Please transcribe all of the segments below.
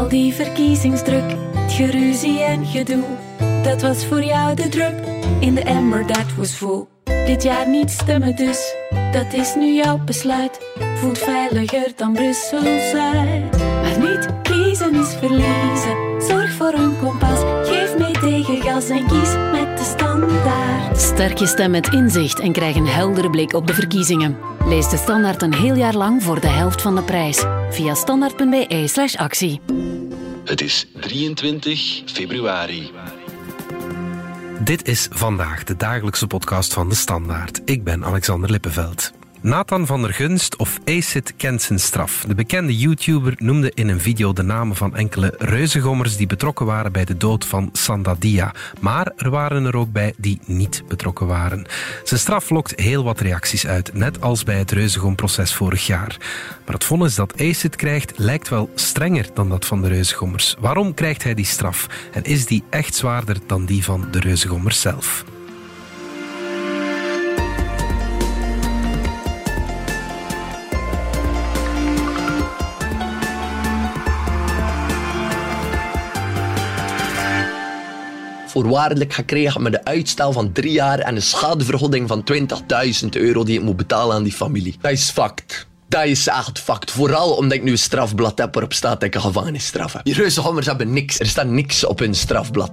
Al die verkiezingsdruk, het geruzie en gedoe. Dat was voor jou de drup in de emmer, dat was vol. Dit jaar niet stemmen dus, dat is nu jouw besluit. Voelt veiliger dan Brussel Zuid. Maar niet kiezen is verliezen. Zorg voor een mee en kies met de standaard. Sterk je stem met inzicht en krijg een heldere blik op de verkiezingen. Lees de standaard een heel jaar lang voor de helft van de prijs. Via standaard.be/slash actie. Het is 23 februari. Dit is vandaag de dagelijkse podcast van de Standaard. Ik ben Alexander Lippenveld. Nathan van der Gunst of Acid kent zijn straf. De bekende YouTuber noemde in een video de namen van enkele reuzengommers die betrokken waren bij de dood van Sandadia. Maar er waren er ook bij die niet betrokken waren. Zijn straf lokt heel wat reacties uit, net als bij het reuzegomproces vorig jaar. Maar het vonnis dat Acid krijgt lijkt wel strenger dan dat van de reuzengommers. Waarom krijgt hij die straf? En is die echt zwaarder dan die van de reuzengommers zelf? Voorwaardelijk gekregen met een uitstel van drie jaar en een schadevergoeding van 20.000 euro die ik moet betalen aan die familie. Dat is fact. Dat is echt fact. Vooral omdat ik nu een strafblad heb waarop staat dat ik een gevangenisstraf heb. Die reuzengommers hebben niks. Er staat niks op hun strafblad.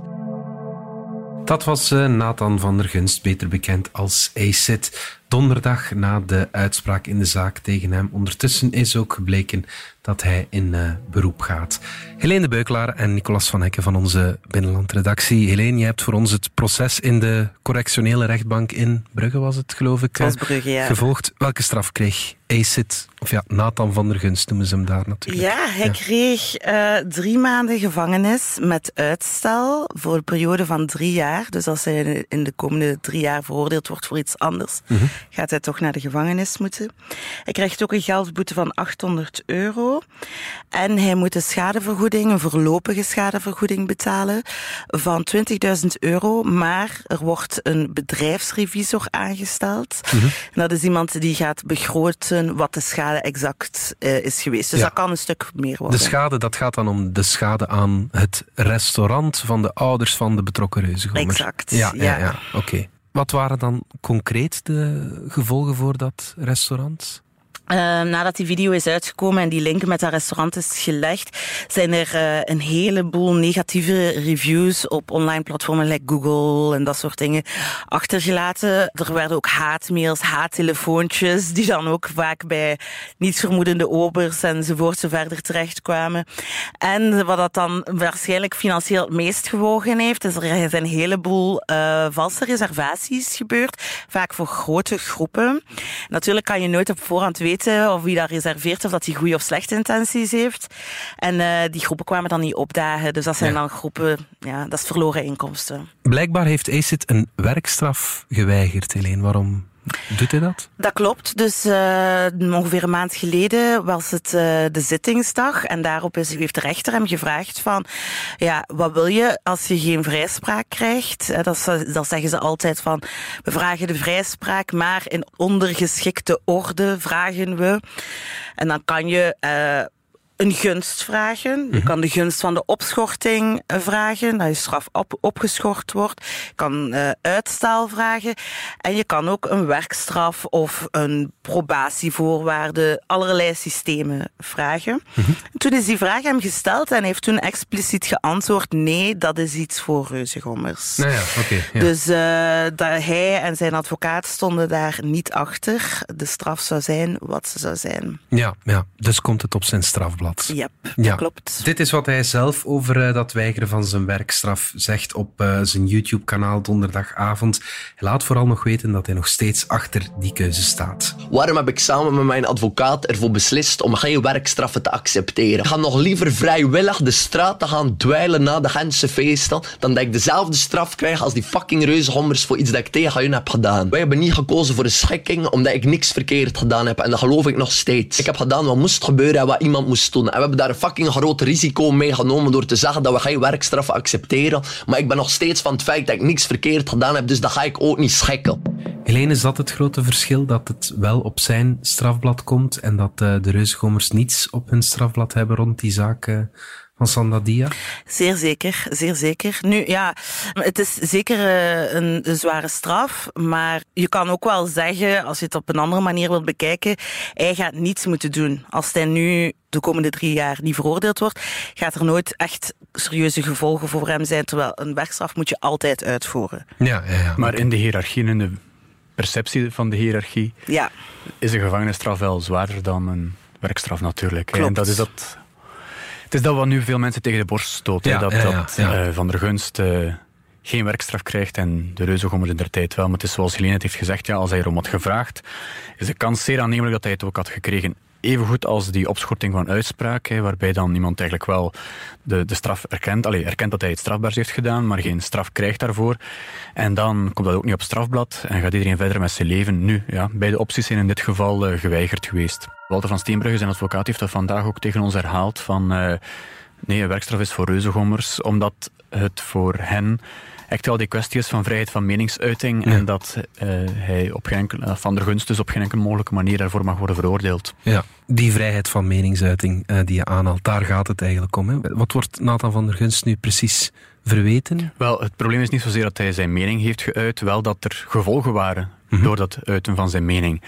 Dat was uh, Nathan van der Gunst, beter bekend als ACID. Donderdag na de uitspraak in de zaak tegen hem. Ondertussen is ook gebleken dat hij in uh, beroep gaat. Helene Beukelaar en Nicolas van Hekken van onze Binnenlandredactie. Helene, je hebt voor ons het proces in de correctionele rechtbank in Brugge, was het geloof ik, was Brugge, ja. gevolgd. Welke straf kreeg ACID, of ja, Nathan van der Gunst noemen ze hem daar natuurlijk. Ja, hij ja. kreeg uh, drie maanden gevangenis met uitstel voor een periode van drie jaar. Dus als hij in de komende drie jaar veroordeeld wordt voor iets anders, mm -hmm. gaat hij toch naar de gevangenis moeten. Hij krijgt ook een geldboete van 800 euro. En hij moet een schadevergoeding, een voorlopige schadevergoeding betalen van 20.000 euro. Maar er wordt een bedrijfsrevisor aangesteld. Mm -hmm. En dat is iemand die gaat begroten wat de schade exact uh, is geweest. Dus ja. dat kan een stuk meer worden. De schade, dat gaat dan om de schade aan het restaurant van de ouders van de betrokken reuzengommer. Exact, ja. ja, ja. ja. Oké. Okay. Wat waren dan concreet de gevolgen voor dat restaurant? Uh, nadat die video is uitgekomen en die link met dat restaurant is gelegd, zijn er uh, een heleboel negatieve reviews op online platformen like Google en dat soort dingen achtergelaten. Er werden ook haatmails, haattelefoontjes, die dan ook vaak bij niet vermoedende obers enzovoort zo verder terechtkwamen. En wat dat dan waarschijnlijk financieel het meest gewogen heeft, is er zijn een heleboel uh, valse reservaties gebeurd, vaak voor grote groepen. Natuurlijk kan je nooit op voorhand weten of wie dat reserveert of dat hij goede of slechte intenties heeft. En uh, die groepen kwamen dan niet opdagen. Dus dat zijn ja. dan groepen, ja, dat is verloren inkomsten. Blijkbaar heeft ACID een werkstraf geweigerd, Helene. Waarom Doet hij dat? Dat klopt. Dus uh, ongeveer een maand geleden was het uh, de zittingsdag. En daarop is, heeft de rechter hem gevraagd van... Ja, wat wil je als je geen vrijspraak krijgt? Dat, dat zeggen ze altijd van... We vragen de vrijspraak, maar in ondergeschikte orde vragen we. En dan kan je... Uh, een gunst vragen. Je mm -hmm. kan de gunst van de opschorting vragen, dat je straf op, opgeschort wordt. Je kan uh, uitstel vragen. En je kan ook een werkstraf of een probatievoorwaarde, allerlei systemen vragen. Mm -hmm. Toen is die vraag hem gesteld en heeft toen expliciet geantwoord, nee, dat is iets voor reuzengommers. Nou ja, okay, ja. Dus uh, dat hij en zijn advocaat stonden daar niet achter. De straf zou zijn wat ze zou zijn. Ja, ja. dus komt het op zijn strafblad. Yep, ja, klopt. Dit is wat hij zelf over uh, dat weigeren van zijn werkstraf zegt op uh, zijn YouTube-kanaal donderdagavond. Hij laat vooral nog weten dat hij nog steeds achter die keuze staat. Waarom heb ik samen met mijn advocaat ervoor beslist om geen werkstraffen te accepteren? Ik ga nog liever vrijwillig de straat te gaan dweilen na de Gentse feesten dan dat ik dezelfde straf krijg als die fucking reuzengommers voor iets dat ik tegen hun heb gedaan. Wij hebben niet gekozen voor een schikking omdat ik niks verkeerd gedaan heb en dat geloof ik nog steeds. Ik heb gedaan wat moest gebeuren en wat iemand moest En we hebben daar een fucking groot risico mee genomen door te zeggen dat we geen werkstraffen accepteren. Maar ik ben nog steeds van het feit dat ik niks verkeerd gedaan heb, dus dat ga ik ook niet schikken. Helene, is dat het grote verschil? Dat het wel op zijn strafblad komt en dat uh, de reuzengommers niets op hun strafblad hebben rond die zaak van Sandadia? Zeer zeker, zeer zeker. Nu ja, het is zeker eh, een, een, zware straf, maar je kan ook wel zeggen, als je het op een andere manier wilt bekijken, hij gaat niets moeten doen. Als hij nu de komende drie jaar niet veroordeeld wordt, gaat er nooit echt serieuze gevolgen voor hem zijn, terwijl een werkstraf moet je altijd uitvoeren. Ja, ja, ja. Maar in de hiërarchie, in de perceptie van de hiërarchie, ja. is een gevangenisstraf wel zwaarder dan een werkstraf natuurlijk. Klopt. En dat is dat het is dat wat nu veel mensen tegen de borst stoten. Ja, dat dat eh, Van der Gunst eh, geen werkstraf krijgt en de reuzegommers in der tijd wel. Maar het is zoals Helene het heeft gezegd, ja, als hij erom had gevraagd, is de kans zeer aannemelijk dat hij het ook had gekregen. Evengoed als die opschorting van uitspraak, hè, waarbij dan iemand eigenlijk wel de, de straf erkent. Allee, erkent dat hij het strafbaars heeft gedaan, maar geen straf krijgt daarvoor. En dan komt dat ook niet op strafblad en gaat iedereen verder met zijn leven. Nu, ja, beide opties zijn in dit geval uh, geweigerd geweest. Walter van Steenbrugge, zijn advocaat, heeft dat vandaag ook tegen ons herhaald van... Uh, nee, werkstraf is voor reuzegommers, omdat het voor hen echt wel die kwestie is van vrijheid van meningsuiting ja. en dat uh, hij op geen enkel, van der gunst dus op geen enkele mogelijke manier daarvoor mag worden veroordeeld. Ja, die vrijheid van meningsuiting uh, die je aanhaalt, daar gaat het eigenlijk om. Hè? Wat wordt Nathan van der Gunst nu precies verweten? Wel, het probleem is niet zozeer dat hij zijn mening heeft geuit, wel dat er gevolgen waren Mm -hmm. door dat uiten van zijn mening.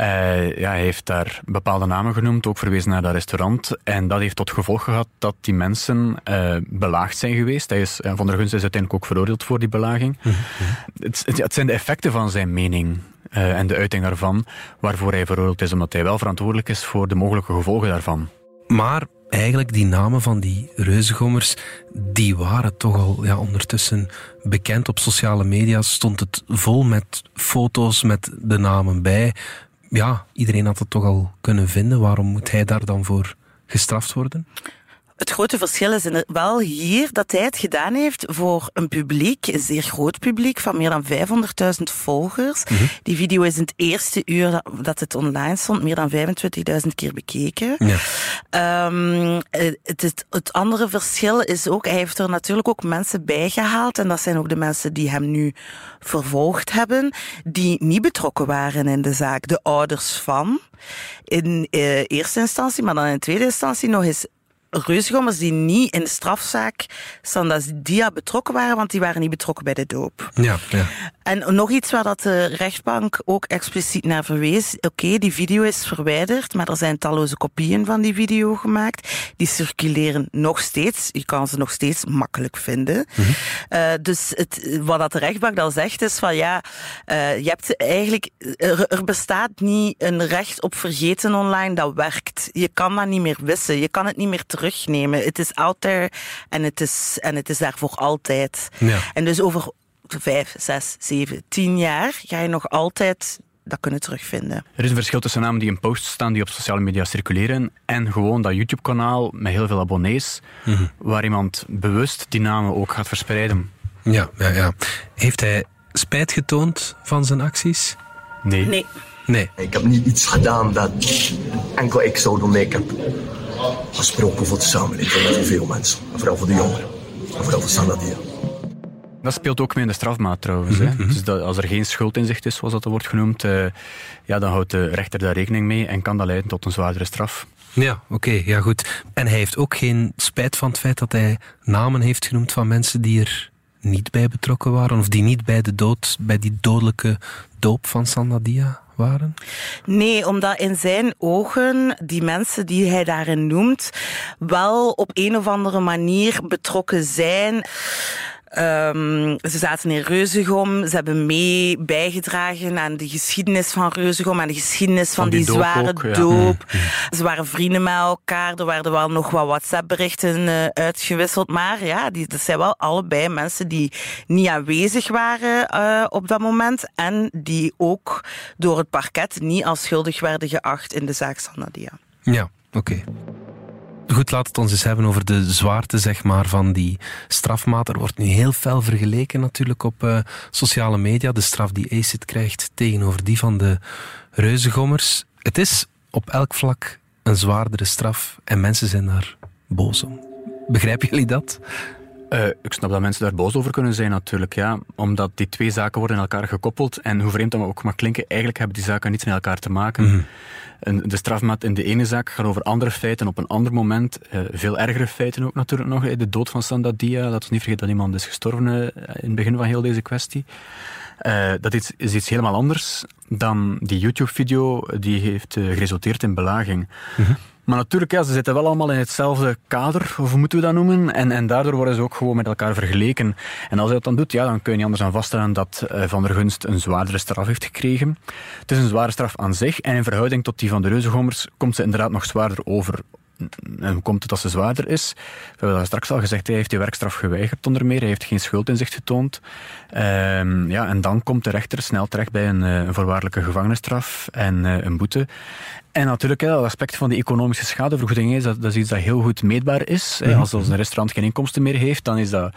Uh, ja, hij heeft daar bepaalde namen genoemd, ook verwezen naar dat restaurant. En dat heeft tot gevolg gehad dat die mensen uh, belaagd zijn geweest. Hij is, uh, Van der Gunst is uiteindelijk ook veroordeeld voor die belaging. Mm -hmm. het, het, het, zijn de effecten van zijn mening en de uiting daarvan waarvoor hij veroordeeld is, omdat hij wel verantwoordelijk is voor de mogelijke gevolgen daarvan. Maar eigenlijk die namen van die reuzengommers, die waren toch al ja, ondertussen bekend. Op sociale media stond het vol met foto's met de namen bij. Ja, iedereen had het toch al kunnen vinden. Waarom moet hij daar dan voor gestraft worden? Het grote verschil is wel hier dat hij het gedaan heeft voor een publiek, een zeer groot publiek van meer dan 500.000 volgers. Mm -hmm. Die video is in het eerste uur dat, het online stond meer dan 25.000 keer bekeken. Ja. Um, het, het, het andere verschil is ook, hij heeft er natuurlijk ook mensen bijgehaald en dat zijn ook de mensen die hem nu vervolgd hebben, die niet betrokken waren in de zaak. De ouders van, in uh, eerste instantie, maar dan in tweede instantie nog eens reuzegommers die niet in de strafzaak Sandadia betrokken waren, want die waren niet betrokken bij de doop. Ja, ja. En nog iets waar dat de rechtbank ook expliciet naar verwees. Oké, okay, die video is verwijderd, maar er zijn talloze kopieën van die video gemaakt. Die circuleren nog steeds. Je kan ze nog steeds makkelijk vinden. Mm -hmm. uh, dus het, wat dat de rechtbank dan zegt is van ja, uh, je hebt eigenlijk, er, er bestaat niet een recht op vergeten online dat werkt. Je kan dat niet meer wissen. Je kan het niet meer terugnemen. Het is out there en het is, en het is daar voor altijd. Ja. En dus over vijf, zes, zeven, tien jaar ga je nog altijd dat kunnen terugvinden. Er is een verschil tussen namen die in posts staan die op sociale media circuleren en gewoon dat YouTube-kanaal met heel veel abonnees, mm -hmm. waar iemand bewust die namen ook gaat verspreiden. Ja, ja, ja. Heeft hij spijt getoond van zijn acties? Nee. Nee. Nee. Ik heb niet iets gedaan dat enkel ik zou doen. Ik heb gesproken voor de samenleving, voor veel mensen. Vooral voor de jongeren. En vooral voor Sandadia. Dat speelt ook mee in de strafmaat trouwens. Mm -hmm. hè? Dus dat, als er geen schuld in zicht is, zoals dat wordt genoemd, uh, ja, dan houdt de rechter daar rekening mee en kan dat leiden tot een zwaardere straf. Ja, oké, okay, ja goed. En hij heeft ook geen spijt van het feit dat hij namen heeft genoemd van mensen die er niet bij betrokken waren, of die niet bij de dood, bij die dodelijke doop van Sandadia waren? Nee, omdat in zijn ogen die mensen die hij daarin noemt wel op een of andere manier betrokken zijn. Um, ze zaten in Reuzegom, ze hebben mee bijgedragen aan de geschiedenis van Reuzegom, aan de geschiedenis van, van die, die doop zware ook, ja. doop. Ja. Ze waren vrienden met elkaar, er werden wel nog wat WhatsApp-berichten uh, uitgewisseld, maar ja, die, dat zijn wel allebei mensen die niet aanwezig waren uh, op dat moment en die ook door het parket niet als schuldig werden geacht in de zaak Sanadia. Ja, oké. Okay. Goed, laat het ons eens hebben over de zwaarte zeg maar, van die strafmaat. Er wordt nu heel fel vergeleken natuurlijk op uh, sociale media. De straf die ACID krijgt tegenover die van de reuzengommers. Het is op elk vlak een zwaardere straf en mensen zijn daar boos om. Begrijpen jullie dat? Uh, ik snap dat mensen daar boos over kunnen zijn natuurlijk, ja. Omdat die twee zaken worden in elkaar gekoppeld. En hoe vreemd dat ook mag klinken, eigenlijk hebben die zaken niets met elkaar te maken. Mm de strafmaat in de ene zaak gaat over andere feiten op een ander moment. Uh, veel ergere feiten ook natuurlijk nog. De dood van Sandadia. Laten we niet vergeten dat iemand is gestorven uh, in het begin van heel deze kwestie. Uh, dat is, is, iets helemaal anders dan die YouTube-video die heeft geresulteerd in belaging. Mm maar natuurlijk, ja, ze zitten wel allemaal in hetzelfde kader, of moeten we dat noemen? En, en daardoor worden ze ook gewoon met elkaar vergeleken. En als hij dat dan doet, ja, dan kun je niet anders aan vaststellen dat uh, Van der Gunst een zwaardere straf heeft gekregen. Het is een zware straf aan zich, en in verhouding tot die van de Reuzengommers komt ze inderdaad nog zwaarder over. En hoe komt het dat ze zwaarder is? We hebben dat straks al gezegd, hij heeft die werkstraf geweigerd onder meer. Hij heeft geen schuld in zich getoond. Um, ja, en dan komt de rechter snel terecht bij een, eh, een voorwaardelijke gevangenisstraf en uh, een boete. En natuurlijk, het aspect van die economische schadevergoeding is, dat, dat is iets dat heel goed meetbaar is. Mhm. Als, als een restaurant geen inkomsten meer heeft, dan is dat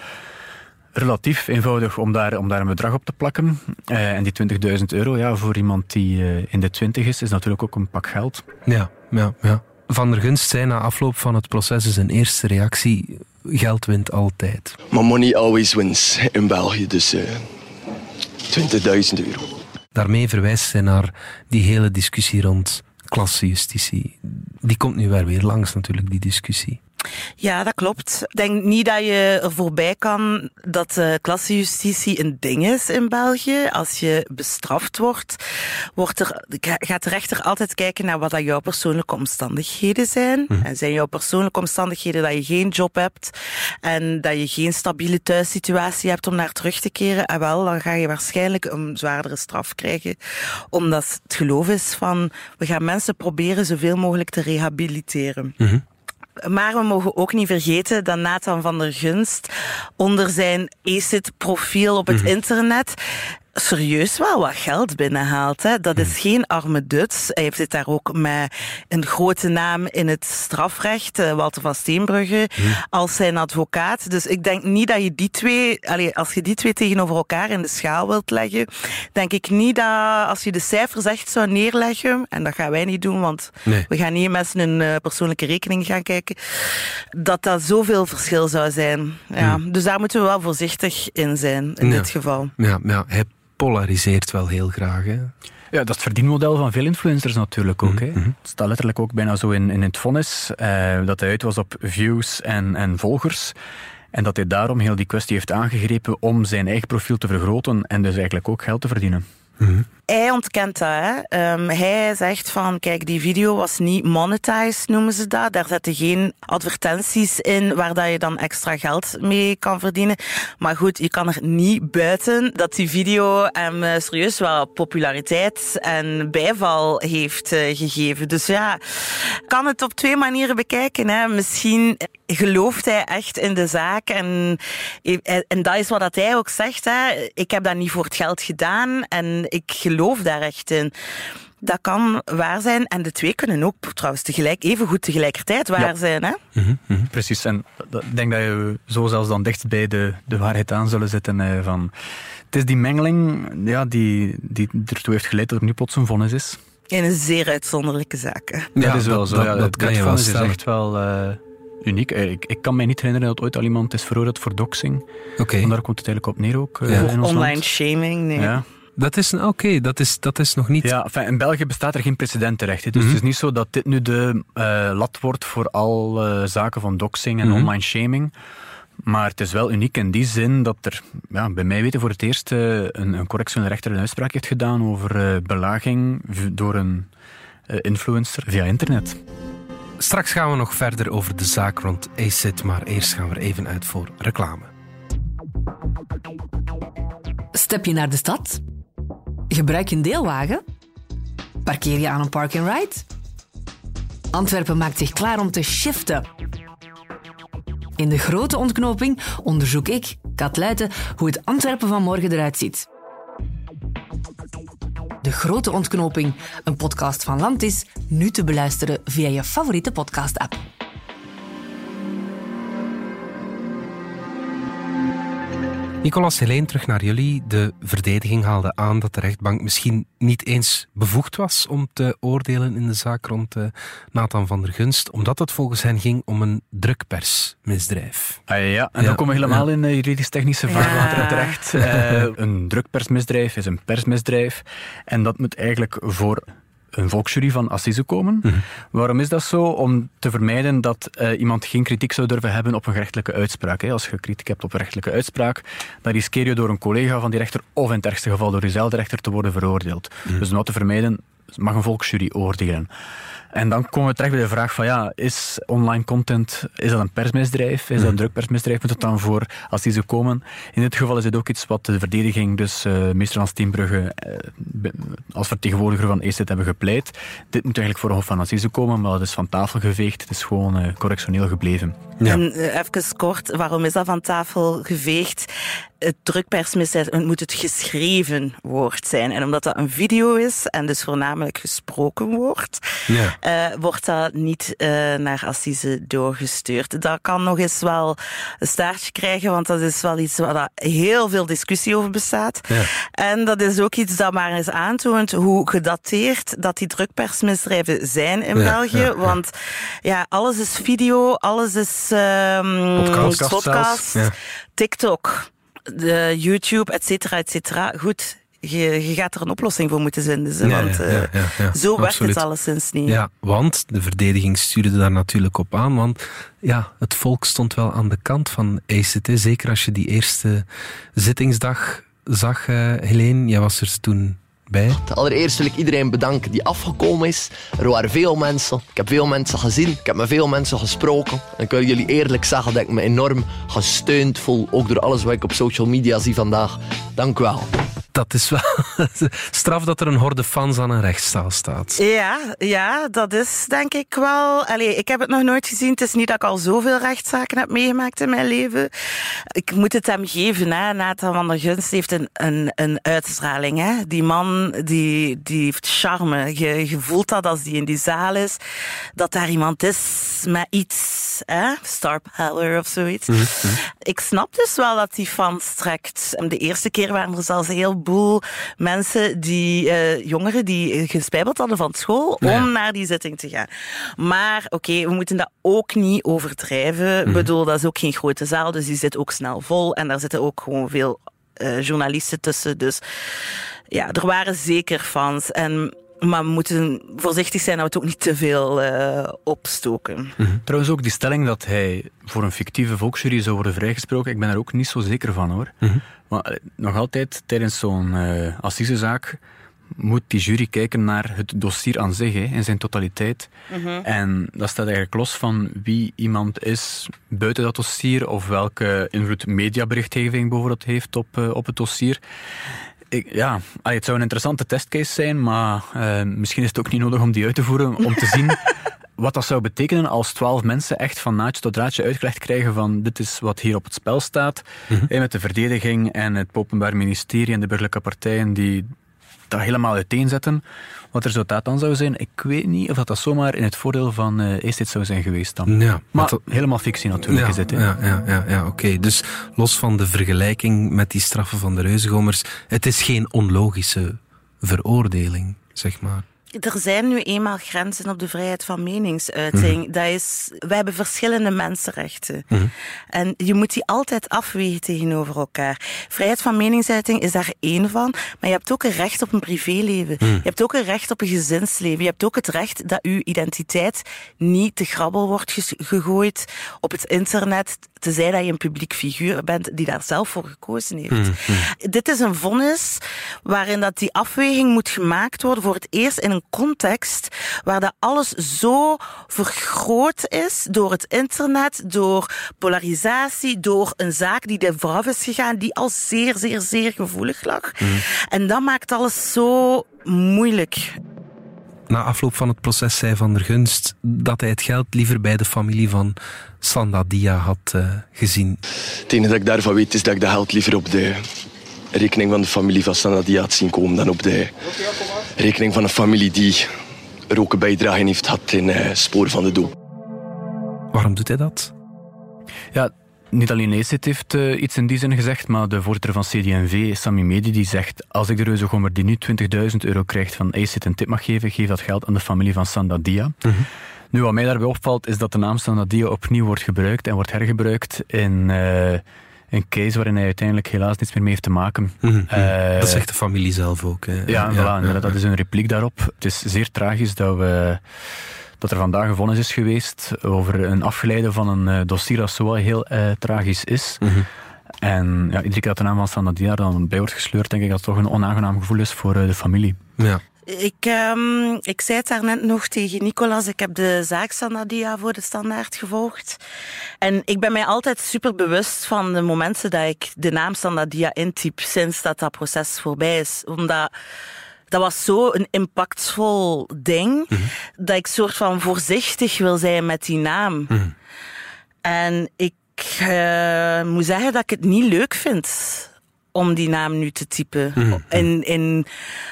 relatief eenvoudig om daar, om daar een bedrag op te plakken. Uh, en die 20.000 euro, ja, voor iemand die uh, in de 20 is, is natuurlijk ook een pak geld. Ja, ja, ja. Van der Gunst zei na afloop van het proces is zijn eerste reactie: geld wint altijd. Maar money always wins in België, dus uh, eh, 20.000 euro. Daarmee verwijst hij naar die hele discussie rond klassejustitie. Die komt nu weer weer langs natuurlijk, die discussie. Ja, dat klopt. Ik denk niet dat je er voorbij kan dat uh, klassejustitie een ding is in België. Als je bestraft wordt, wordt er, gaat de rechter altijd kijken naar wat dat jouw persoonlijke omstandigheden zijn. Mhm. En zijn jouw persoonlijke omstandigheden dat je geen job hebt en dat je geen stabiele thuissituatie hebt om naar terug te keren, en wel, dan ga je waarschijnlijk een zwaardere straf krijgen. Omdat het geloof is van, we gaan mensen proberen zoveel mogelijk te rehabiliteren. Mm maar we mogen ook niet vergeten dat Nathan van der Gunst onder zijn ACID-profiel op het mhm. internet serieus wel wat geld binnenhaalt. Hè. Dat is hmm. geen arme Duts. Hij heeft daar ook met een grote naam in het strafrecht, eh, Walter van Steenbrugge, hmm. als zijn advocaat. Dus ik denk niet dat je die twee, allez, als je die twee tegenover elkaar in de schaal wilt leggen, denk ik niet dat als je de cijfers echt zou neerleggen, en dat gaan wij niet doen, want we gaan niet mensen hun uh, persoonlijke rekening gaan kijken, dat dat zoveel verschil zou zijn. Ja. Hmm. Dus daar moeten we wel voorzichtig in zijn, in dit geval. Ja, ja polariseert wel heel graag. Hè? Ja, dat is het verdienmodel van veel influencers natuurlijk ook. hè. Mhm. Het staat letterlijk ook bijna zo in, in het vonnis eh, dat hij uit was op views en, en volgers. En dat hij daarom heel die kwestie heeft aangegrepen om zijn eigen profiel te vergroten en dus eigenlijk ook geld te verdienen. Mhm. Hij ontkent dat. Hè. Um, hij zegt van, kijk, die video was niet monetized, noemen ze dat. Daar zetten geen advertenties in waar dat je dan extra geld mee kan verdienen. Maar goed, je kan er niet buiten dat die video hem uh, serieus wel populariteit en bijval heeft uh, gegeven. Dus ja, kan het op twee manieren bekijken. Hè. Misschien gelooft hij echt in de zaak. En, en dat is wat hij ook zegt. Hè. Ik heb dat niet voor het geld gedaan en ik geloof daar echt in. Dat kan waar zijn. En de twee kunnen ook trouwens tegelijk, even goed tegelijkertijd waar zijn. Hè? Mhm, mhm. Precies. En ik denk dat je zo zelfs dan dicht bij de, de waarheid aan zullen zitten. Eh, van, het is die mengeling ja, die, die ertoe heeft geleid dat er nu plots een vonnis is. In een zeer uitzonderlijke zaak. Ja, dat is wel zo. Dat, dat kan je wel is echt wel... Uh, uniek. Eh, ik, ik kan mij niet herinneren dat ooit al iemand is veroordeeld voor doxing. Oké. Okay. daar komt het eigenlijk op neer ook. Ja. in Online shaming, nee. Ja. Dat is, oké, dat, is, dat is nog niet... Ja, in België bestaat er geen precedent terecht. Dus mm het is niet zo dat dit nu de uh, lat wordt voor al uh, zaken van doxing en mm online shaming. Maar het is wel uniek in die zin dat er, ja, bij mij weten voor het eerst, uh, een, een correctionele rechter een uitspraak heeft gedaan over belaging door een influencer via internet. Straks gaan we nog verder over de zaak rond ACID, maar eerst gaan we er even uit voor reclame. Step je naar de stad? Gebruik je een deelwagen? Parkeer je aan een park-and-ride? Antwerpen maakt zich klaar om te shiften. In de grote ontknoping onderzoek ik, Kat Luiten, hoe het Antwerpen van morgen eruit ziet. De Grote Ontknoping, een podcast van Landis, nu te beluisteren via je favoriete podcast-app. Nicolas, Helene, terug naar jullie. De verdediging haalde aan dat de rechtbank misschien niet eens bevoegd was om te oordelen in de zaak rond uh, Nathan van der Gunst, omdat het volgens hen ging om een drukpersmisdrijf. Ah, ja, en dan komen we helemaal in juridisch-technische vaarwater terecht. Uh, een drukpersmisdrijf is een persmisdrijf en dat moet eigenlijk voor een volksjury van Assise komen. Mhm. Waarom is dat zo? Om te vermijden dat uh, iemand geen kritiek zou durven hebben op een gerechtelijke uitspraak. Hè. Als je kritiek hebt op een gerechtelijke uitspraak, dan riskeer je door een collega van die rechter of in het ergste geval door jezelfde rechter te worden veroordeeld. Mhm. Dus om dat te vermijden, mag een volksjury oordelen. En dan komen we terecht bij de vraag van ja, is online content, is dat een persmisdrijf? Is dat een drukpersmisdrijf? Moet het dan voor als die zo komen? In dit geval is het ook iets wat de verdediging, dus uh, meester Hans Tienbrugge, uh, als vertegenwoordiger van ECT hebben gepleit. Dit moet eigenlijk voor een hof van assise komen, maar dat is van tafel geveegd. Het is gewoon uh, correctioneel gebleven. Ja. En even kort, waarom is dat van tafel geveegd? Het drukpersmisdrijf moet het geschreven woord zijn. En omdat dat een video is en dus voornamelijk gesproken woord, ja. uh, wordt dat niet uh, naar Assise doorgestuurd. Dat kan nog eens wel een staartje krijgen, want dat is wel iets waar heel veel discussie over bestaat. Ja. En dat is ook iets dat maar eens aantoont hoe gedateerd dat die drukpersmisdrijven zijn in ja, België. Want ja, alles is video, alles is um, podcast, podcast TikTok de YouTube, et cetera, et cetera. Goed, je, je, gaat er een oplossing voor moeten vinden. Ja, want ja, ja, zo werkt het alleszins niet. Ja, want de verdediging stuurde daar natuurlijk op aan. Want ja, het volk stond wel aan de kant van ECT. Zeker als je die eerste zittingsdag zag, uh, Helene. Jij was er toen Allereerst wil ik iedereen bedanken die afgekomen is. Er waren veel mensen. Ik heb veel mensen gezien. Ik heb met veel mensen gesproken. En ik wil jullie eerlijk zeggen dat ik me enorm gesteund voel. Ook door alles wat ik op social media zie vandaag. Dank u wel dat is wel straf dat er een horde fans aan een rechtszaal staat. Ja, ja, dat is denk ik wel. Allee, ik heb het nog nooit gezien. Het is niet dat ik al zoveel rechtszaken heb meegemaakt in mijn leven. Ik moet het hem geven. Hè. Nathan van der Gunst heeft een, een, een uitstraling. Hè. Die man die, die heeft charme. Je, je voelt dat als die in die zaal is. Dat daar iemand is met iets. Hè. Star power of zoiets. Mhm, mhm. Ik snap dus wel dat die fans trekt. De eerste keer waren er zelfs heel heleboel mensen, die, uh, jongeren die gespijbeld hadden van school om naar die zitting te gaan. Maar oké, we moeten dat ook niet overdrijven. Ik mhm. bedoel, dat is ook geen grote zaal, dus die zit ook snel vol. En daar zitten ook gewoon veel uh, journalisten tussen. Dus ja, er waren zeker fans. En maar we moeten voorzichtig zijn dat we het ook niet te veel uh, opstoken. Mhm. Trouwens ook die stelling dat hij voor een fictieve volksjury zou worden vrijgesproken, ik ben er ook niet zo zeker van hoor. Mhm. Maar eh, nog altijd tijdens zo'n uh, assisezaak moet die jury kijken naar het dossier aan zich, hè, in zijn totaliteit. Mhm. En dat staat eigenlijk los van wie iemand is buiten dat dossier of welke invloed mediaberichtgeving bijvoorbeeld heeft op, op het dossier. Ik, ja, het zou een interessante testcase zijn, maar uh, misschien is het ook niet nodig om die uit te voeren om te zien wat dat zou betekenen als twaalf mensen echt van naadje tot draadje uitgelegd krijgen van dit is wat hier op het spel staat. Mm Met de verdediging en het Openbaar Ministerie en de burgerlijke partijen die dat helemaal uiteenzetten. Wat het resultaat dan zou zijn, ik weet niet of dat, dat zomaar in het voordeel van uh, zou zijn geweest dan. Ja, maar helemaal fictie natuurlijk ja, is het. Ja, ja, ja, ja oké. Dus los van de vergelijking met die straffen van de reuzengommers, het is geen onlogische veroordeling, zeg maar. Er zijn nu eenmaal grenzen op de vrijheid van meningsuiting. Mhm. Dat is, wij hebben verschillende mensenrechten. Mhm. En je moet die altijd afwegen tegenover elkaar. Vrijheid van meningsuiting is daar één van. Maar je hebt ook een recht op een privéleven. Mhm. Je hebt ook een recht op een gezinsleven. Je hebt ook het recht dat uw identiteit niet te grabbel wordt gegooid op het internet. Tenzij dat je een publiek figuur bent die daar zelf voor gekozen heeft. Dit is een vonnis waarin dat die afweging moet gemaakt worden voor het eerst in een context waar dat alles zo vergroot is door het internet, door polarisatie, door een zaak die er vooraf is gegaan, die al zeer, zeer, zeer gevoelig lag. Mm. En dat maakt alles zo moeilijk. Na afloop van het proces zei Van der Gunst dat hij het geld liever bij de familie van Sandadia had uh, gezien. Het enige dat ik daarvan weet is dat ik dat geld liever op de rekening van de familie van Sandadia had zien komen dan op de rekening van een familie die er ook een bijdrage heeft gehad in uh, spoor van de doel. Waarom doet hij dat? Ja, Niet alleen ECIT heeft uh, iets in die zin gezegd, maar de voorzitter van CD&V, Sami Medi, die zegt als ik de reuzegommer die nu 20.000 euro krijgt van ECIT een tip mag geven, geef dat geld aan de familie van Sandadia. Mm Nu, wat mij daarbij opvalt, is dat de naam Sandadia opnieuw wordt gebruikt en wordt hergebruikt in... Uh, een case waarin hij uiteindelijk helaas niets meer mee heeft te maken. Mm -hmm. uh, dat zegt de familie zelf ook. Hè. Ja, ja, voilà, dat is een repliek daarop. Het is zeer tragisch dat we dat er vandaag een vonnis is geweest over een afgeleide van een uh, dossier dat zo heel uh, tragisch is. Mm -hmm. En ja, iedere keer dat de naam van Sandadia dan bij wordt gesleurd, denk ik dat het toch een onaangenaam gevoel is voor uh, de familie. Ja. Ik, um, ik zei het daarnet nog tegen Nicolas. Ik heb de zaak Sanadia voor de standaard gevolgd. En ik ben mij altijd super bewust van de momenten dat ik de naam Sanadia intyp sinds dat dat proces voorbij is. Omdat dat was zo een impactvol ding mm -hmm. dat ik soort van voorzichtig wil zijn met die naam. Mm -hmm. En ik uh, moet zeggen dat ik het niet leuk vind om die naam nu te typen. Mm -hmm. in, in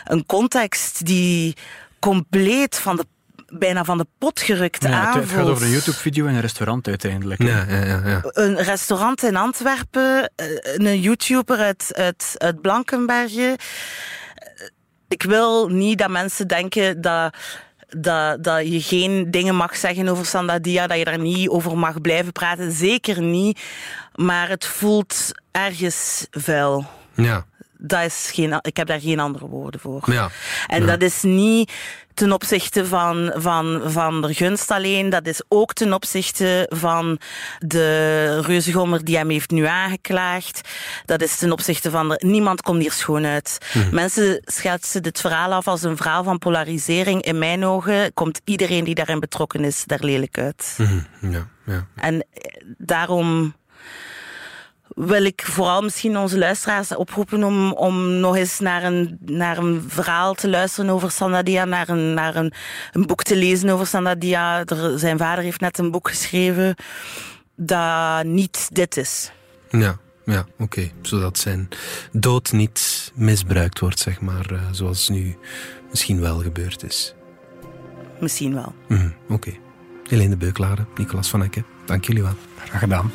een context die compleet van de bijna van de pot gerukt ja, aanvoelt. Het gaat over een YouTube-video en een restaurant uiteindelijk. Ja, ja, ja, ja, Een restaurant in Antwerpen, een YouTuber uit, uit, uit Blankenberge. Ik wil niet dat mensen denken dat dat, dat je geen dingen mag zeggen over Sandadia, dat je daar niet over mag blijven praten. Zeker niet. Maar het voelt ergens vuil. Ja. Dat is geen, ik heb daar geen andere woorden voor. Ja. En ja. dat is niet ten opzichte van, van, van de gunst alleen. Dat is ook ten opzichte van de reuzegommer die hem heeft nu aangeklaagd. Dat is ten opzichte van... De, niemand komt hier schoon uit. Mm. Mensen schetsen dit verhaal af als een verhaal van polarisering. In mijn ogen komt iedereen die daarin betrokken is daar lelijk uit. Mm. Ja, ja. En daarom wil ik vooral misschien onze luisteraars oproepen om, om nog eens naar een, naar een verhaal te luisteren over Sandadia, naar, een, naar een, een boek te lezen over Sandadia. Er, zijn vader heeft net een boek geschreven dat niet dit is. Ja, ja oké. Okay. Zodat zijn dood niet misbruikt wordt, zeg maar, uh, zoals nu misschien wel gebeurd is. Misschien wel. Mm, oké. Okay. Helene Beuklaren, Nicolas van Ecken, dank jullie wel. Graag gedaan.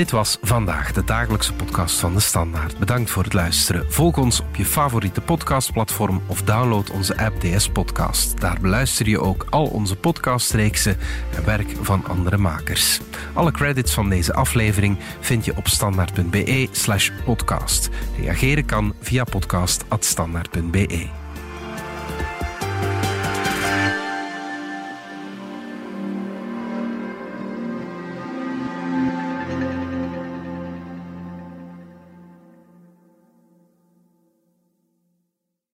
Dit was vandaag de dagelijkse podcast van de Standaard. Bedankt voor het luisteren. Volg ons op je favoriete podcastplatform of download onze app DS Podcast. Daar beluister je ook al onze podcastreeksen en werk van andere makers. Alle credits van deze aflevering vind je op standaard.be/podcast. Reageren kan via podcast@standaard.be.